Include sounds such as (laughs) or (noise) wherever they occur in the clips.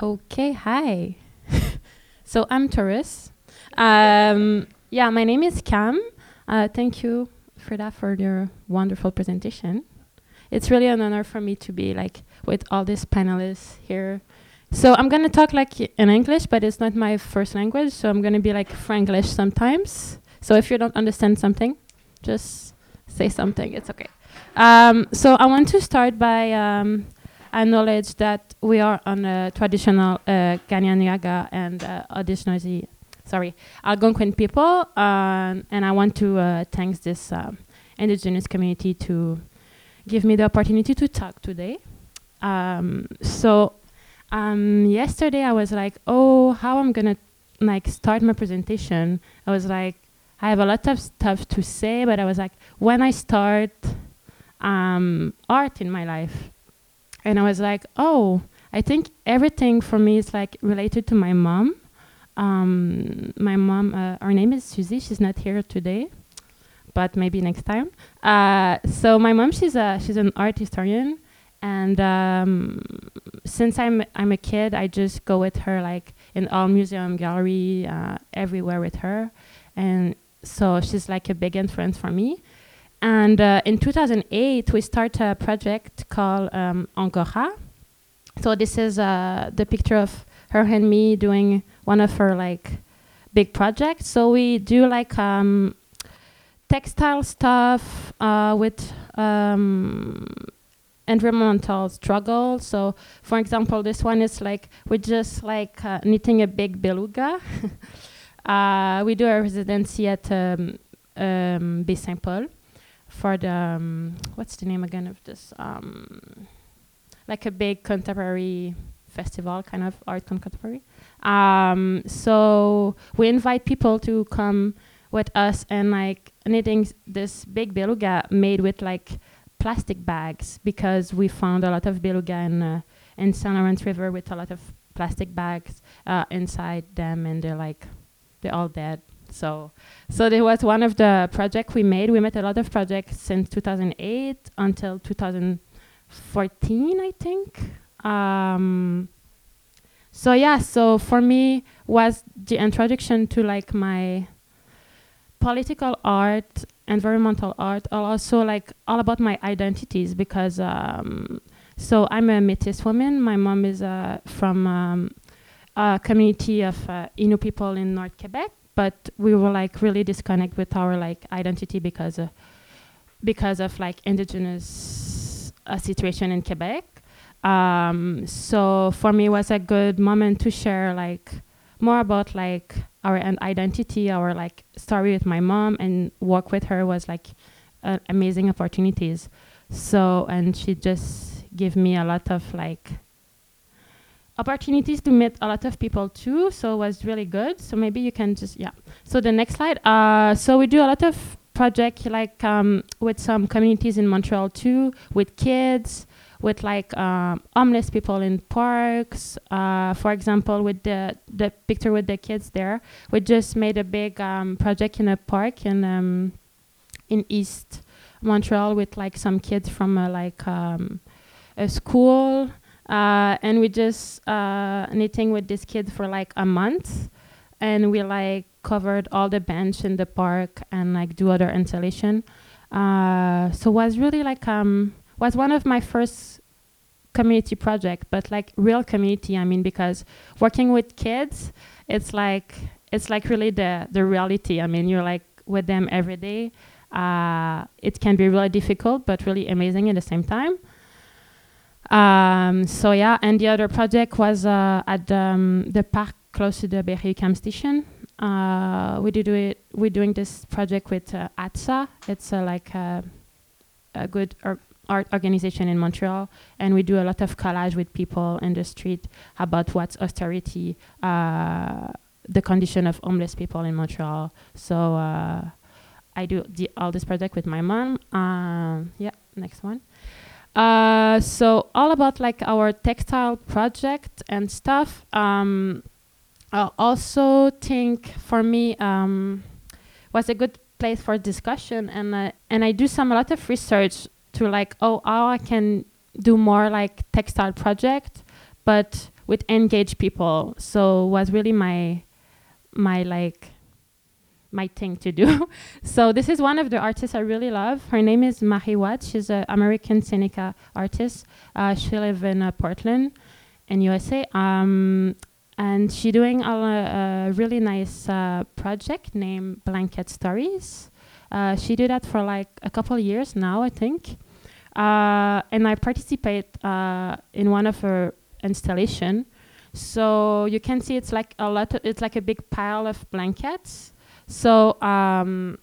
Okay, hi. (laughs) so I'm Taurus. Um, yeah, my name is Cam. Uh, thank you, Freda, for your wonderful presentation. It's really an honor for me to be like with all these panelists here. So I'm gonna talk like in English, but it's not my first language, so I'm gonna be like Franglish sometimes. So if you don't understand something, just say something. It's okay. Um, so I want to start by um, acknowledge that we are on a traditional uh, Kanien'kehá:ka and uh, sorry, Algonquin people, um, and I want to uh, thank this um, indigenous community to give me the opportunity to talk today. Um, so um, yesterday I was like, oh, how I'm gonna like start my presentation. I was like, I have a lot of stuff to say, but I was like, when I start um, art in my life, and I was like, oh, I think everything for me is like related to my mom. Um, my mom, uh, her name is Susie. She's not here today, but maybe next time. Uh, so my mom, she's a she's an art historian, and um, since I'm I'm a kid, I just go with her like in all museum, gallery, uh, everywhere with her, and so she's like a big influence for me. And uh, in 2008, we started a project called um, Angora. So this is uh, the picture of her and me doing one of her like big projects. So we do like um, textile stuff uh, with um, environmental struggle. So, for example, this one is like we're just like uh, knitting a big beluga. (laughs) uh, we do a residency at um, um, Baie Saint Paul for the um, what's the name again of this um, like a big contemporary festival kind of art contemporary. Um, so we invite people to come with us and like knitting this big beluga made with like plastic bags because we found a lot of beluga in uh, in Saint Lawrence River with a lot of plastic bags uh, inside them and they're like they're all dead so so there was one of the projects we made. We made a lot of projects since 2008 until 2014, I think. Um, so yeah, so for me was the introduction to like my political art, environmental art, also like all about my identities because um, so I'm a Métis woman. My mom is uh, from um, a community of uh, Innu people in North Quebec but we were like really disconnect with our like identity because uh, because of like indigenous uh, situation in Quebec. Um, so for me, it was a good moment to share like more about like our identity, our like story with my mom, and work with her was like uh, amazing opportunities. So and she just gave me a lot of like opportunities to meet a lot of people too so it was really good. So maybe you can just yeah. So the next slide uh, so we do a lot of project like um, with some communities in montreal too with kids with like um, homeless people in parks. Uh, for example with the the picture with the kids there we just made a big um, project in a park in um, in east montreal with like some kids from like um, a school uh, and we just uh, knitting with this kid for like a month. And we like covered all the bench in the park and like do other installation. Uh, so was really like um was one of my first community project but like real community i mean because working with kids it's like it's like really the the reality. I mean you're like with them every day. Uh, it can be really difficult but really amazing at the same time um, so yeah, and the other project was uh, at um, the park close to the Berri-UQAM station. Uh, we did it. We're doing this project with uh, ATSA. It's uh, like a, a good or art organization in Montreal, and we do a lot of collage with people in the street about what's austerity, uh, the condition of homeless people in Montreal. So uh, I do the, all this project with my mom. Um, yeah, next one. Uh, so all about like our textile project and stuff. Um, I also think for me um, was a good place for discussion, and uh, and I do some a lot of research to like oh how I can do more like textile project, but with engaged people. So was really my my like my thing to do. (laughs) so this is one of the artists I really love. Her name is Marie Watt. She's an American Seneca artist. Uh, she lives in uh, Portland, in USA. Um, and she's doing a, a really nice uh, project named Blanket Stories. Uh, she did that for like a couple years now, I think. Uh, and I participate uh, in one of her installation. So you can see it's like a lot. Of, it's like a big pile of blankets. So um,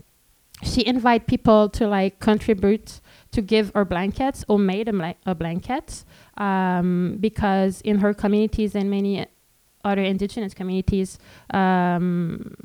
she invite people to like contribute to give her blankets or made a, a blanket um, because in her communities and many other indigenous communities, um,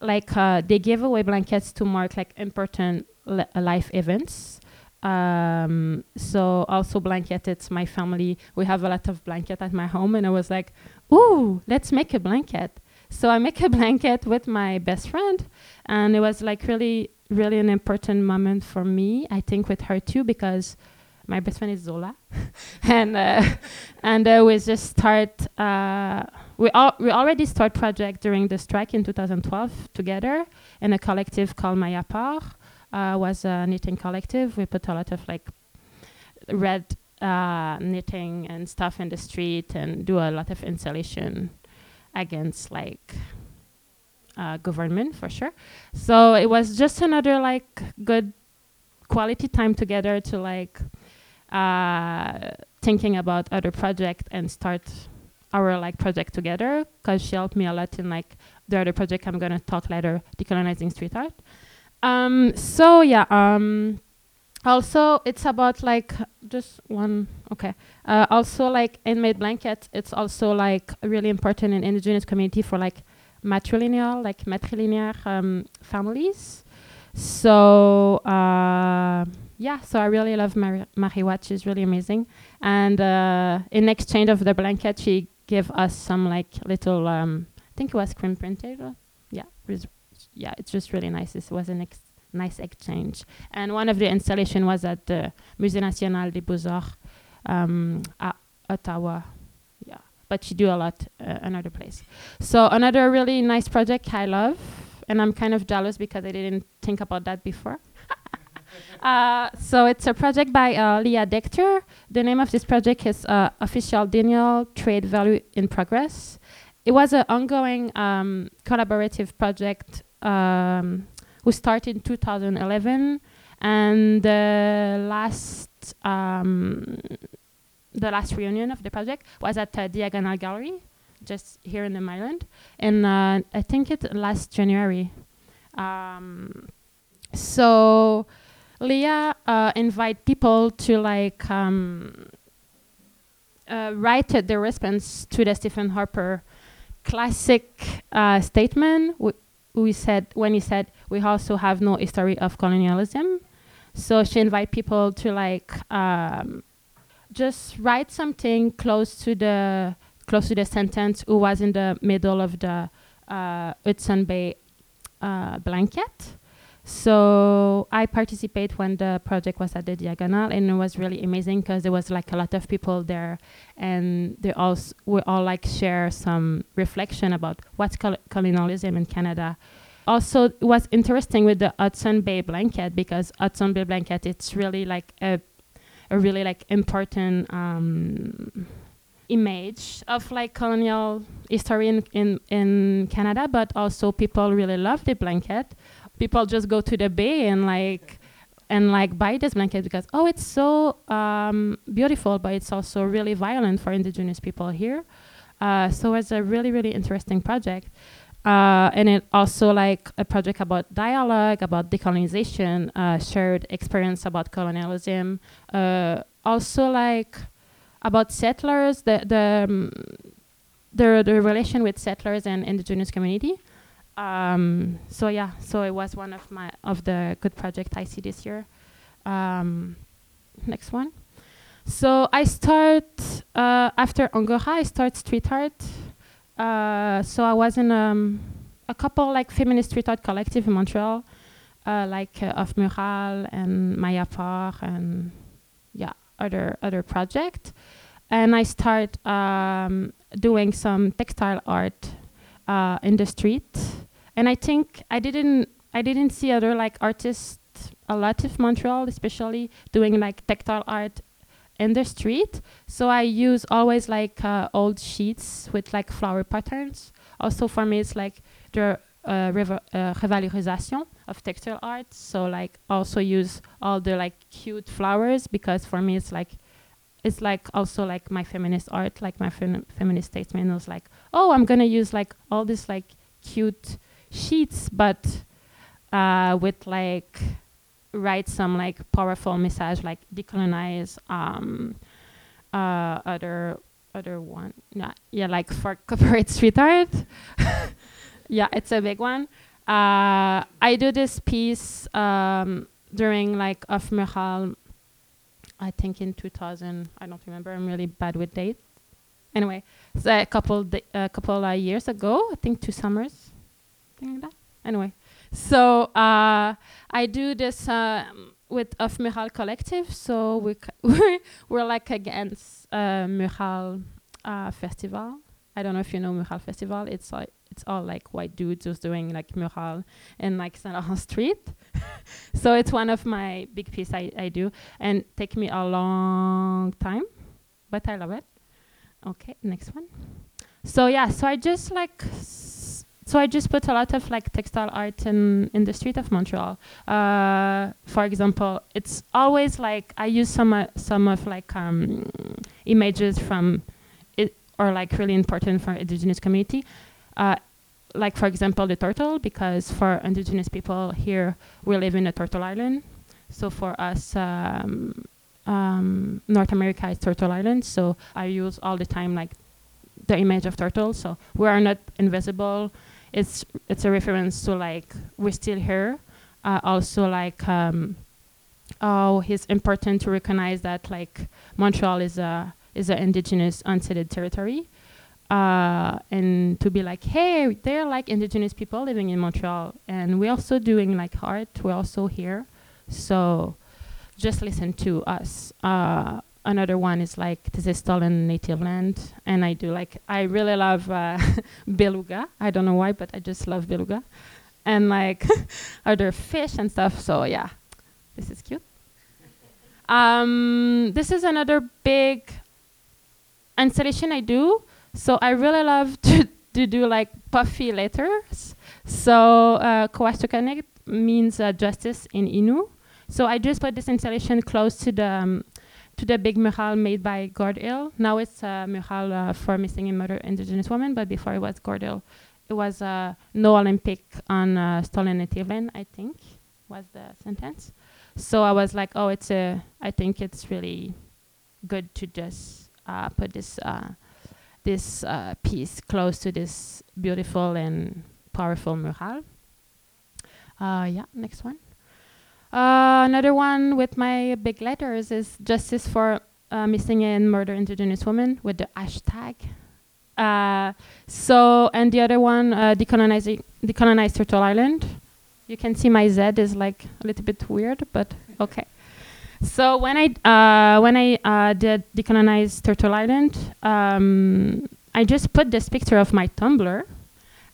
like uh, they give away blankets to mark like important li- life events. Um, so also blanketed my family. We have a lot of blanket at my home, and I was like, "Ooh, let's make a blanket." So I make a blanket with my best friend, and it was like really, really an important moment for me. I think with her too because my best friend is Zola, (laughs) and uh, and uh, we just start. Uh, we al- we already start project during the strike in 2012 together in a collective called Mayapar. Uh, was a knitting collective. We put a lot of like red uh, knitting and stuff in the street and do a lot of installation against like uh, government for sure. So it was just another like good quality time together to like uh, thinking about other project and start our like project together because she helped me a lot in like the other project I'm gonna talk later, decolonizing street art. Um, so yeah, um, also it's about like just one okay. Uh, also like inmate blanket, it's also like really important in indigenous community for like matrilineal, like matrilinear um, families. So uh, yeah, so I really love Mari- Marie Watt. She's really amazing. And uh, in exchange of the blanket, she gave us some like little, um, I think it was screen printed. Yeah, it was, yeah, it's just really nice. This was an ex- nice exchange. And one of the installation was at the Musée National des Beaux-Arts um, at Ottawa. Yeah, but she do a lot uh, another place. So another really nice project I love, and I'm kind of jealous because I didn't think about that before. (laughs) Uh, so it's a project by uh, Leah Decter. The name of this project is uh, Official Denial Trade Value in Progress. It was an ongoing um, collaborative project um, who started in 2011, and the last um, the last reunion of the project was at uh, Diagonal Gallery, just here in the Maryland, and uh, I think it last January. Um, so Leah uh, invite people to like um, uh, write uh, their response to the Stephen Harper classic uh, statement. We said when he said we also have no history of colonialism. So she invite people to like um, just write something close to the close to the sentence who was in the middle of the uh, Hudson Bay uh, blanket. So I participated when the project was at the Diagonal, and it was really amazing because there was like a lot of people there, and they all s- we all like share some reflection about what's col- colonialism in Canada. Also, it was interesting with the Hudson Bay blanket because Hudson Bay blanket it's really like a a really like important um, image of like colonial history in, in in Canada, but also people really love the blanket people just go to the bay and like and like buy this blanket because oh it's so um, beautiful but it's also really violent for indigenous people here. Uh, so it's a really really interesting project. Uh, and it also like a project about dialogue about decolonization uh, shared experience about colonialism uh, also like about settlers the the um, the, the relation with settlers and indigenous community um, so yeah, so it was one of my of the good project I see this year. Um, next one. So I start uh, after Angora. I start street art. Uh, so I was in um, a couple like feminist street art collective in Montreal, uh, like uh, Off Mural and Maya Par and yeah other other project. and I start um, doing some textile art uh, in the street. And I think I didn't I didn't see other like artists a lot of Montreal, especially doing like textile art in the street. So I use always like uh, old sheets with like flower patterns. Also for me, it's like the uh, uh, revalorisation of textile art. So like also use all the like cute flowers because for me it's like it's like also like my feminist art, like my fem- feminist statement was like, oh, I'm gonna use like all these like cute sheets, but uh, with like write some like powerful message, like decolonize um, uh, other other one, yeah, yeah, like for (laughs) corporate street art. (laughs) yeah, it's a big one. Uh, I do this piece um, during like Off Mural I think in 2000. I don't remember. I'm really bad with dates. Anyway, so a couple a couple uh, years ago, I think two summers, something like that. Anyway, so uh, I do this uh, with Off Mural Collective. So we (laughs) we're, we're like against uh, Mural uh, Festival. I don't know if you know Mural Festival. It's like it's all like white dudes just doing like mural in like Saint Laurent Street. (laughs) so it's one of my big piece I, I do and take me a long time, but I love it. Okay, next one. So yeah, so I just like so I just put a lot of like textile art in in the street of Montreal. Uh, for example, it's always like I use some uh, some of like um, images from it or like really important for indigenous community. Uh, like for example the turtle because for indigenous people here we live in a turtle island. So for us um, um, north america is turtle island. So i use all the time like the image of turtles. So we are not invisible. It's it's a reference to like we're still here. Uh, also like um, oh it's important to recognize that like montreal is a is an indigenous unceded territory uh, and to be like, hey, they're like indigenous people living in Montreal, and we're also doing like art. We're also here, so just listen to us. Uh, another one is like this is stolen native land, and I do like I really love uh, (laughs) beluga. I don't know why, but I just love beluga, and like (laughs) other fish and stuff. So yeah, this is cute. Um, this is another big installation I do so I really love (laughs) to, to do like puffy letters. So uh, means uh, justice in Innu. So I just put this installation close to the um, to the big mural made by Gord Hill. Now it's a mural uh, for missing and murdered indigenous women, but before it was Gord Hill. It was uh, no Olympic on uh, stolen native land, I think, was the sentence. So I was like, oh, it's a. I think it's really good to just uh, put this uh, this uh, piece close to this beautiful and powerful mural. Uh, yeah, next one. Uh, another one with my big letters is Justice for uh, Missing and Murdered Indigenous Women with the hashtag. Uh, so, and the other one, uh, decolonizing, decolonized Turtle Island. You can see my Z is like a little bit weird, but okay. So when I uh, when I uh, did decolonize Turtle Island, um, I just put this picture of my Tumblr,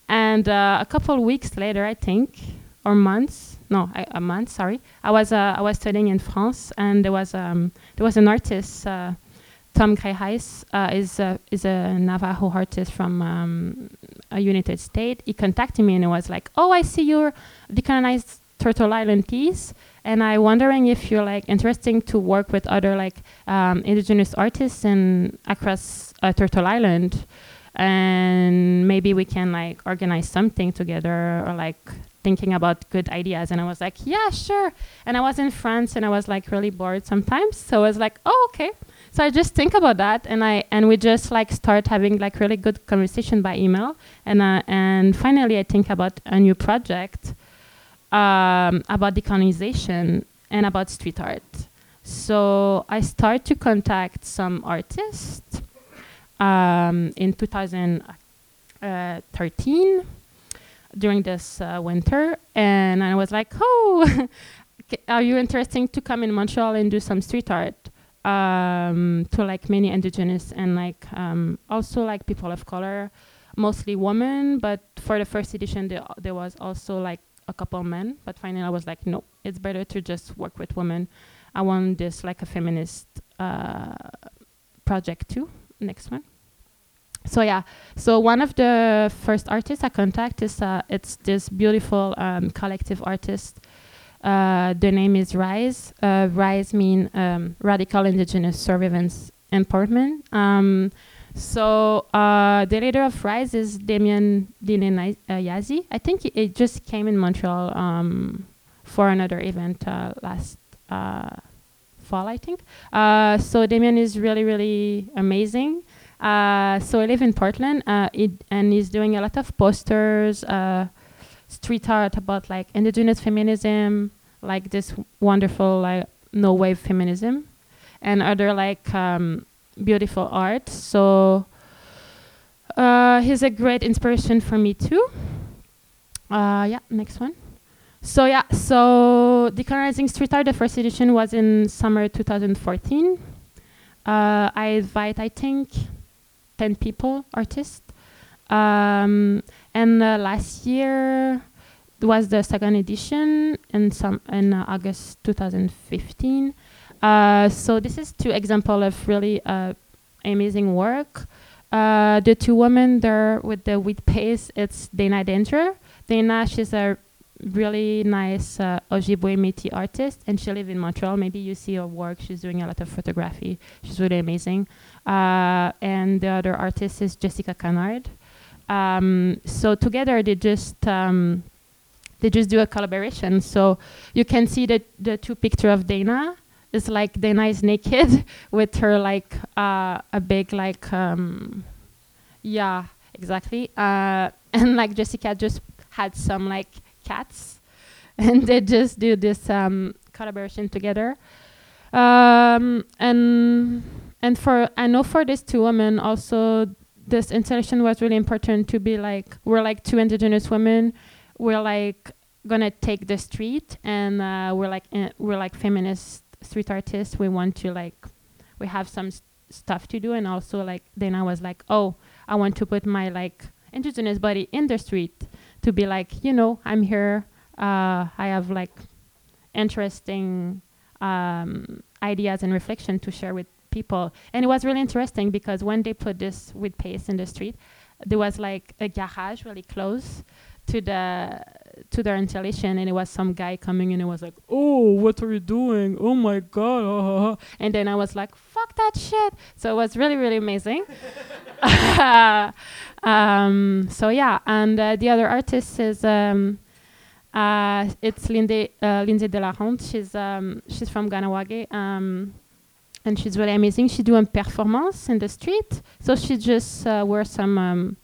and uh, a couple weeks later, I think, or months, no, I, a month, sorry, I was uh, I was studying in France, and there was um, there was an artist. Uh, Tom Greyeyes uh, is uh, is a Navajo artist from um, a United States. He contacted me and he was like, "Oh, I see your decolonized Turtle Island piece and I'm wondering if you're like interesting to work with other like um, indigenous artists in across uh, Turtle Island, and maybe we can like organize something together or like thinking about good ideas. And I was like, yeah, sure. And I was in France and I was like really bored sometimes, so I was like, oh, okay. So I just think about that, and I and we just like start having like really good conversation by email, and uh, and finally I think about a new project um, about decolonization and about street art. So I started to contact some artists um, in 2013 during this uh, winter, and I was like, "Oh, (laughs) are you interested to come in Montreal and do some street art?" um, to like many indigenous and like um, also like people of color, mostly women. But for the first edition, there, there was also like a couple men. But finally, I was like, no, it's better to just work with women. I want this like a feminist uh, project too. Next one. So yeah, so one of the first artists I contact is uh, it's this beautiful um, collective artist uh, the name is RISE. Uh, RISE mean um, Radical Indigenous Survivance Empowerment. Um, so uh, the leader of RISE is Damien Yazi. I think it just came in Montreal um, for another event uh, last uh, fall, I think. Uh, so Damien is really, really amazing. so I live in Portland, it, and he's doing a lot of posters, street art about like indigenous feminism, like this wonderful like no wave feminism, and other like um, beautiful art. So uh, he's a great inspiration for me too. Uh, yeah, next one. So yeah, so decolonizing street art. The first edition was in summer 2014. Uh, I invite, I think, 10 people, artists. Um, and uh, last year was the second edition in some in uh, August 2015. Uh, so this is two example of really uh, amazing work. Uh, the two women there with the wheat paste, it's Dayna Danger. Dayna, she's a really nice uh, Ojibwe Métis artist, and she lives in Montreal. Maybe you see her work. She's doing a lot of photography. She's really amazing. Uh, and the other artist is Jessica Canard. Um, so together they just um, they just do a collaboration. So you can see the the two picture of Dayna. It's like Dayna is naked (laughs) with her like uh, a big like um, yeah exactly. Uh, (laughs) and like Jessica just had some like cats. (laughs) And they just do this um, collaboration together. Um, and and for I know for these two women also this installation was really important to be like we're like two indigenous women. We're like gonna take the street and uh, we're like uh, we're like feminist street artists we want to like we have some st- stuff to do and also like then i was like oh i want to put my like indigenous body in the street to be like you know i'm here uh, i have like interesting um, ideas and reflection to share with people. And it was really interesting because when they put this with paste in the street, there was like a garage really close to the to their installation and it was some guy coming and it was like oh what are you doing oh my god and then i was like fuck that shit so it was really really amazing (laughs) um, so yeah and uh, the other artist is um, uh, it's Lindsay, uh, Lindsay Delaronde. She's um, she's from Kahnawake. Um, and she's really amazing. She do a performance in the street, so she just uh, wears some um,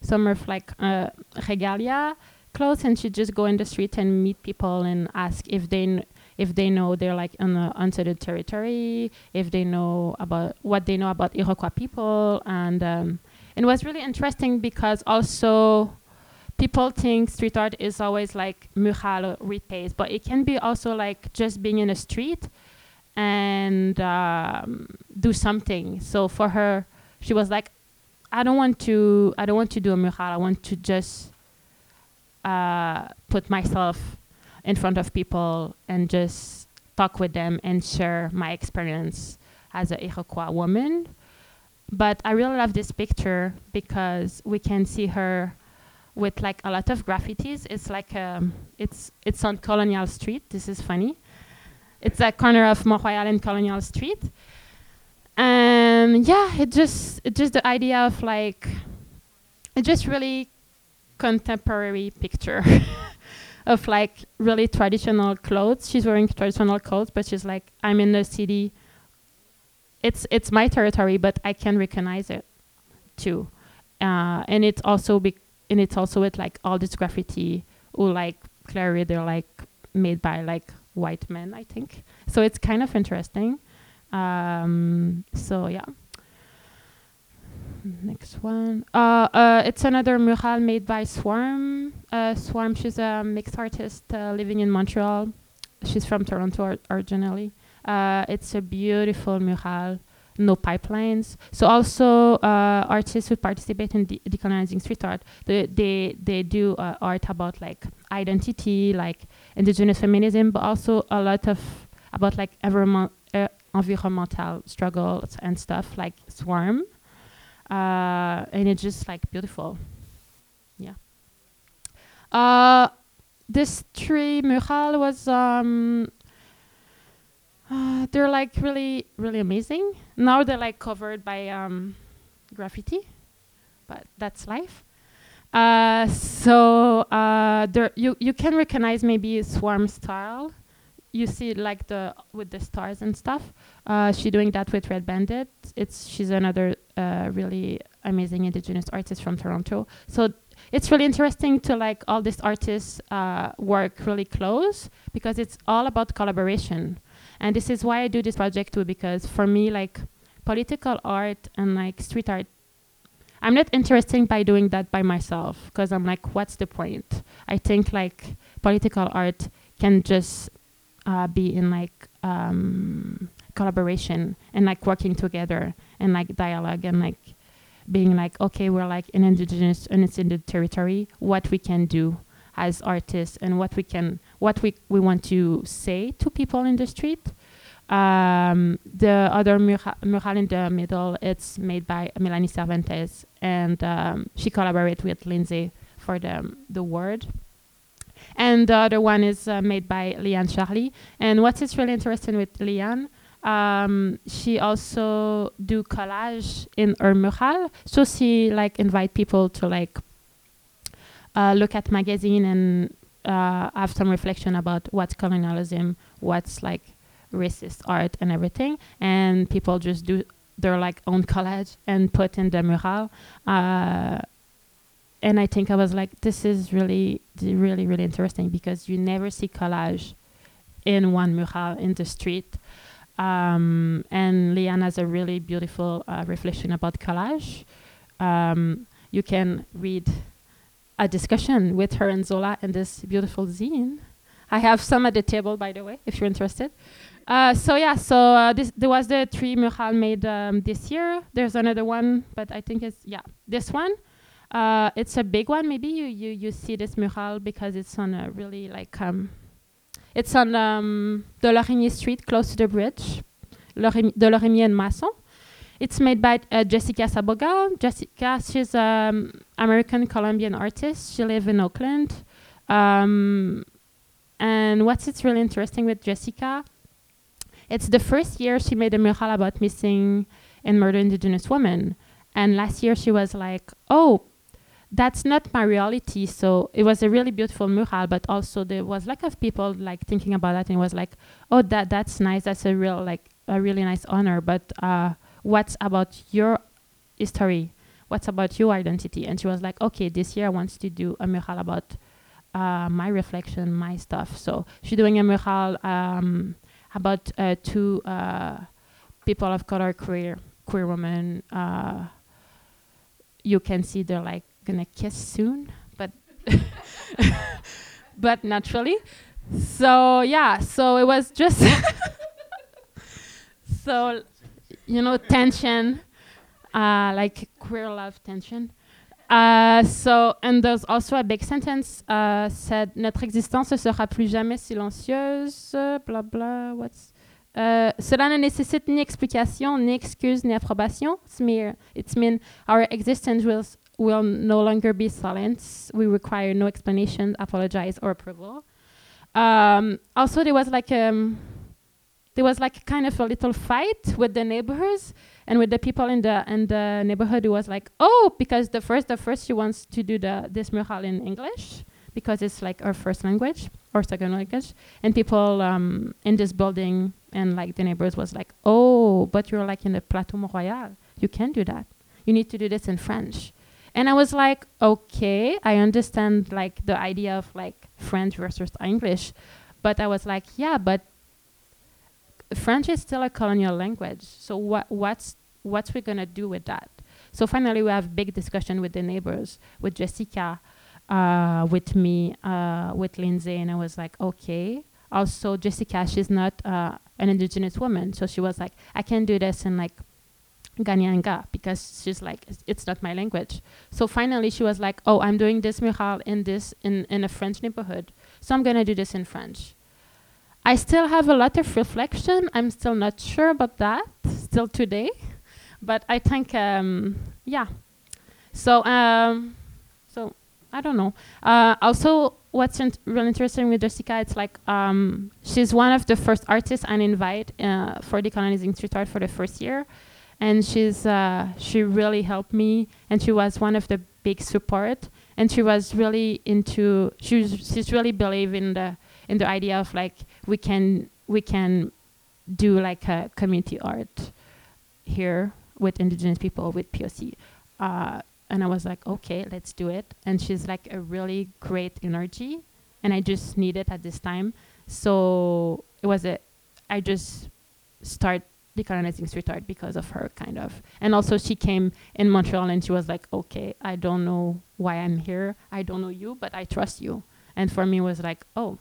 some of like uh, regalia clothes, and she just go in the street and meet people and ask if they kn- if they know they're like on the unceded territory, if they know about what they know about Iroquois people, and um, it was really interesting because also people think street art is always like mural repays, but it can be also like just being in a street and um, do something. So for her, she was like, I don't want to. I don't want to do a mural. I want to just uh, put myself in front of people and just talk with them and share my experience as a Iroquois woman. But I really love this picture because we can see her with like a lot of graffitis. It's like um, it's it's on Colonial Street. This is funny it's a corner of Mont Royal and Colonial Street. And yeah, it just it just the idea of like it just really contemporary picture (laughs) of like really traditional clothes. She's wearing traditional clothes, but she's like, I'm in the city. It's it's my territory, but I can recognize it too. Uh, and it's also be and it's also with like all this graffiti or like clearly they're like made by like white men, I think. So it's kind of interesting. Um, so yeah. Next one. Uh, uh, it's another mural made by Swarm. Uh, Swarm, she's a mixed artist uh, living in Montreal. She's from Toronto or- originally. Uh, it's a beautiful mural, no pipelines. So also uh, artists who participate in de- decolonizing street art, they they, they do art about like identity, like indigenous feminism, but also a lot of about like environment, environmental struggles and stuff like Swarm. Uh, and it's just like beautiful. Yeah. Uh, this tree mural was um, uh, they're like really really amazing. Now they're like covered by um, graffiti, but that's life. Uh, so uh, there you you can recognize maybe swarm style. You see like the with the stars and stuff. Uh, she doing that with Red Bandit. It's she's another really amazing indigenous artists from Toronto. So it's really interesting to like all these artists uh, work really close because it's all about collaboration. And this is why I do this project too because for me like political art and like street art I'm not interested by doing that by myself because I'm like, what's the point? I think like political art can just uh, be in like um, collaboration and like working together and like dialogue and like being like, okay, we're like an indigenous it's territory, what we can do as artists and what we can, what we, we want to say to people in the street. Um, the other mural, mural in the middle, it's made by Melanie Cervantes, and um, she collaborated with Lindsay for the the word. And the other one is uh, made by Lianne Charlie. And what is really interesting with Lianne, um, she also do collage in her mural. So she like invite people to like uh, look at magazine and uh, have some reflection about what's colonialism, what's like racist art and everything, and people just do their like own collage and put in the mural. Uh, and I think I was like, this is really, really, really interesting because you never see collage in one mural in the street. Um, and Lianne has a really beautiful uh, reflection about collage. Um, you can read a discussion with her and Zola in this beautiful zine. I have some at the table, by the way, if you're interested. Uh, so yeah, so uh, this there was the three mural made um, this year. There's another one, but I think it's yeah this one. Uh, it's a big one. Maybe you, you you see this mural because it's on a really like um, it's on um, the Lorimier Street, close to the bridge, Lorimier, Lorimier and Masson. It's made by uh, Jessica Sabogal. Jessica, she's an um, American Colombian artist. She lives in Oakland. Um, and what's it's really interesting with Jessica it's the first year she made a mural about missing and murdered indigenous women. And last year she was like, oh, that's not my reality. So it was a really beautiful mural, but also there was like of people like thinking about that and it was like, oh, that that's nice. That's a real like a really nice honor. But uh, what's about your history? What's about your identity? And she was like, okay, this year I want to do a mural about uh, my reflection, my stuff. So she's doing a mural um, about uh, two uh, people of color, queer queer women. Uh, you can see they're like gonna kiss soon, but (laughs) but naturally. So yeah, so it was just (laughs) so you know tension, uh, like queer love tension. Uh, so, and there's also a big sentence uh, said Notre existence ne sera plus jamais silencieuse, blah blah, what's. Uh, cela ne nécessite ni explication, ni excuse, ni approbation. It's, mere, it's mean our existence will, will no longer be silent. We require no explanation, apologize, or approval. Um, also, there was like um, there was like kind of a little fight with the neighbors and with the people in the in the neighborhood, it was like, oh, because the first the first she wants to do the this mural in English because it's like our first language or second language, and people um, in this building and like the neighbors was like, oh, but you're like in the Plateau Royal, you can't do that. You need to do this in French. And I was like, okay, I understand like the idea of like French versus English, but I was like, yeah, but French is still a colonial language. So what what's what's we gonna do with that? So finally, we have big discussion with the neighbors, with Jessica, uh, with me, uh, with Lindsay, and I was like, okay, also Jessica, she's not uh, an indigenous woman, so she was like, I can't do this in like Ganyanga because she's like, it's, not my language. So finally, she was like, oh, I'm doing this mural in this in in a French neighborhood, so I'm gonna do this in French. I still have a lot of reflection. I'm still not sure about that still today, but I think um, yeah. So um, so I don't know. Uh, also, what's int- really interesting with Jessica, it's like um, she's one of the first artists I invite uh, for decolonizing street art for the first year, and she's uh, she really helped me, and she was one of the big support, and she was really into she she's really believe in the in the idea of like we can we can do like a community art here with indigenous people with POC. Uh, and I was like, okay, let's do it. And she's like a really great energy, and I just need it at this time. So it was a, I just start decolonizing street art because of her, kind of. And also she came in Montreal and she was like, okay, I don't know why I'm here. I don't know you, but I trust you. And for me, was like, oh,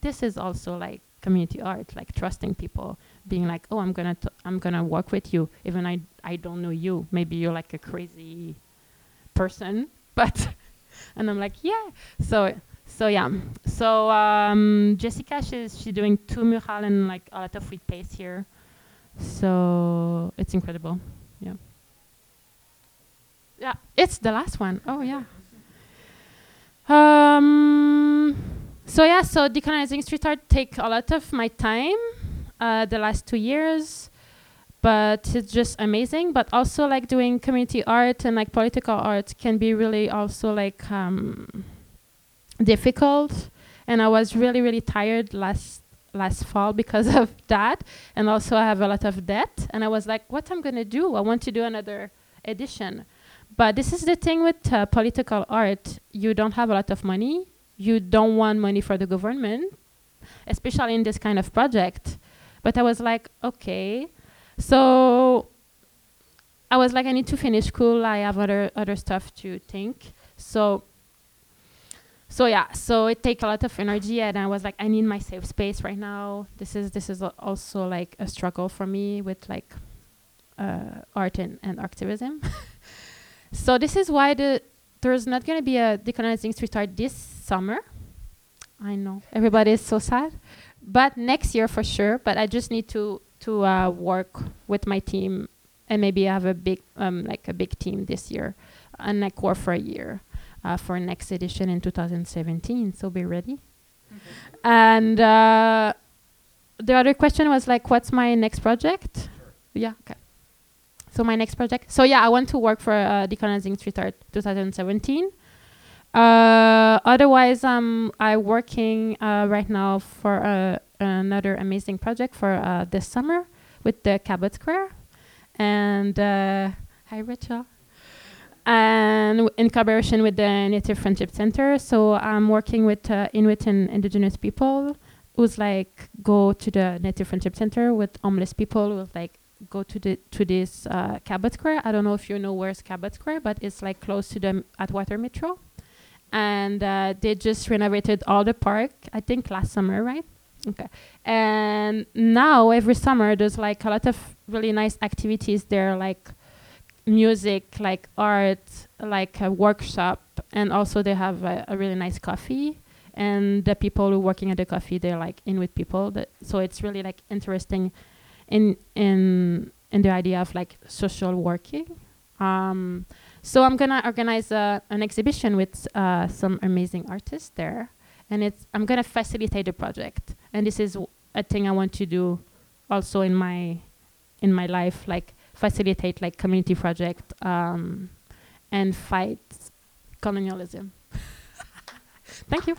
this is also like community art, like trusting people, being like, oh, I'm gonna, t- I'm gonna work with you, even I, I don't know you. Maybe you're like a crazy person, (laughs) but (laughs) and I'm like, yeah. So so yeah. So um, Jessica, she's she's doing two mural and like a lot of free paste here. So it's incredible. Yeah. Yeah, it's the last one. Oh yeah. Um. So yeah, so decolonizing street art take a lot of my time. Uh, the last two years but it's just amazing. But also like doing community art and like political art can be really also like um, difficult. And I was really really tired last last fall because (laughs) of that. And also I have a lot of debt. And I was like, what I'm gonna do? I want to do another edition. But this is the thing with uh, political art. You don't have a lot of money. You don't want money for the government, especially in this kind of project. But I was like, okay, so I was like, I need to finish school. I have other other stuff to think. So so yeah, so it takes a lot of energy, and I was like, I need my safe space right now. This is this is also like a struggle for me with like uh, art and, and activism. (laughs) so this is why the there's not going to be a decolonizing street art this summer. I know everybody is so sad, but next year for sure. But I just need to to uh, work with my team and maybe have a big um, like a big team this year and like work for a year uh, for next edition in 2017 so be ready mm-hmm. and uh, the other question was like what's my next project sure. yeah okay so my next project so yeah i want to work for uh, decolonizing street art 2017 uh, otherwise um, i'm working uh, right now for a another amazing project for uh, this summer with the Cabot Square. And uh, hi, Rachel. And in collaboration with the Native Friendship Center. So I'm working with uh, Inuit and Indigenous people who's like go to the Native Friendship Center with homeless people who's like go to the to this uh, Cabot Square. I don't know if you know where's Cabot Square, but it's like close to the Atwater Metro. And uh, they just renovated all the park, I think last summer, right? Okay. And now every summer there's like a lot of really nice activities there, like music, like art, like a workshop, and also they have a, a really nice coffee. And the people who working at the coffee, they're like Inuit people. That so it's really like interesting, in in in the idea of like social working. Um, so I'm gonna organize a, an exhibition with uh, some amazing artists there and it's I'm gonna facilitate the project. And this is a thing I want to do also in my in my life, like facilitate like community project um, and fight colonialism. (laughs) Thank you.